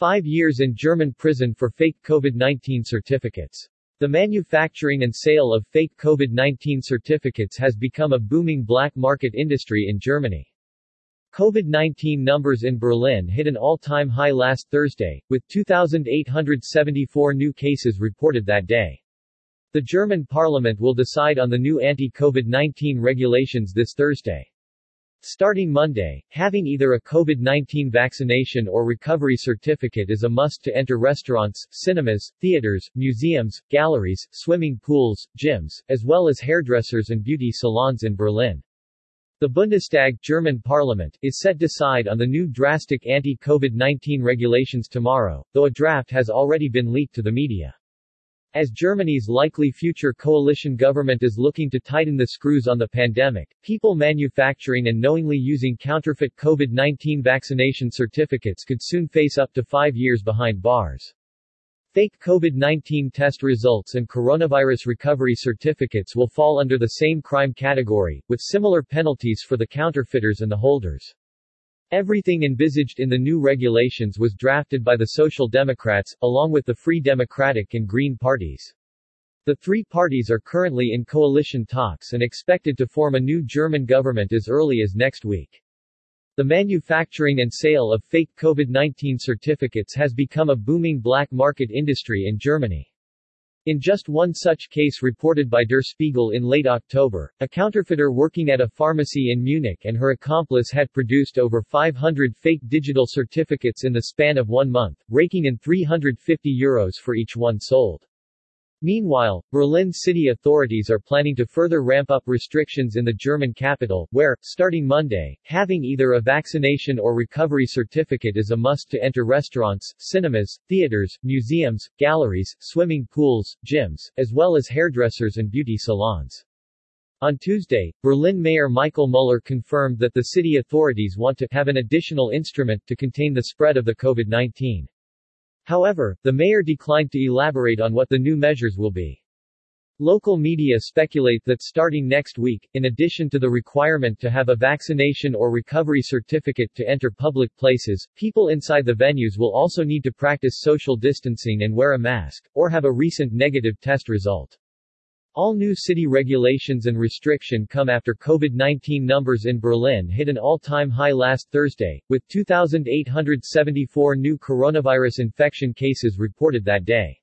Five years in German prison for fake COVID-19 certificates. The manufacturing and sale of fake COVID-19 certificates has become a booming black market industry in Germany. COVID-19 numbers in Berlin hit an all-time high last Thursday, with 2,874 new cases reported that day. The German parliament will decide on the new anti-COVID-19 regulations this Thursday. Starting Monday, having either a COVID-19 vaccination or recovery certificate is a must to enter restaurants, cinemas, theaters, museums, galleries, swimming pools, gyms, as well as hairdressers and beauty salons in Berlin. The Bundestag German parliament is set to decide on the new drastic anti-COVID-19 regulations tomorrow, though a draft has already been leaked to the media. As Germany's likely future coalition government is looking to tighten the screws on the pandemic, people manufacturing and knowingly using counterfeit COVID-19 vaccination certificates could soon face up to five years behind bars. Fake COVID-19 test results and coronavirus recovery certificates will fall under the same crime category, with similar penalties for the counterfeiters and the holders. Everything envisaged in the new regulations was drafted by the Social Democrats, along with the Free Democratic and Green parties. The three parties are currently in coalition talks and expected to form a new German government as early as next week. The manufacturing and sale of fake COVID-19 certificates has become a booming black market industry in Germany. In just one such case reported by Der Spiegel in late October, a counterfeiter working at a pharmacy in Munich and her accomplice had produced over 500 fake digital certificates in the span of one month, raking in 350 euros for each one sold. Meanwhile, Berlin city authorities are planning to further ramp up restrictions in the German capital, where, starting Monday, having either a vaccination or recovery certificate is a must to enter restaurants, cinemas, theaters, museums, galleries, swimming pools, gyms, as well as hairdressers and beauty salons. On Tuesday, Berlin Mayor Michael Müller confirmed that the city authorities want to have an additional instrument to contain the spread of the COVID-19. However, the mayor declined to elaborate on what the new measures will be. Local media speculate that starting next week, in addition to the requirement to have a vaccination or recovery certificate to enter public places, people inside the venues will also need to practice social distancing and wear a mask, or have a recent negative test result. All new city regulations and restriction come after COVID-19 numbers in Berlin hit an all-time high last Thursday, with 2,874 new coronavirus infection cases reported that day.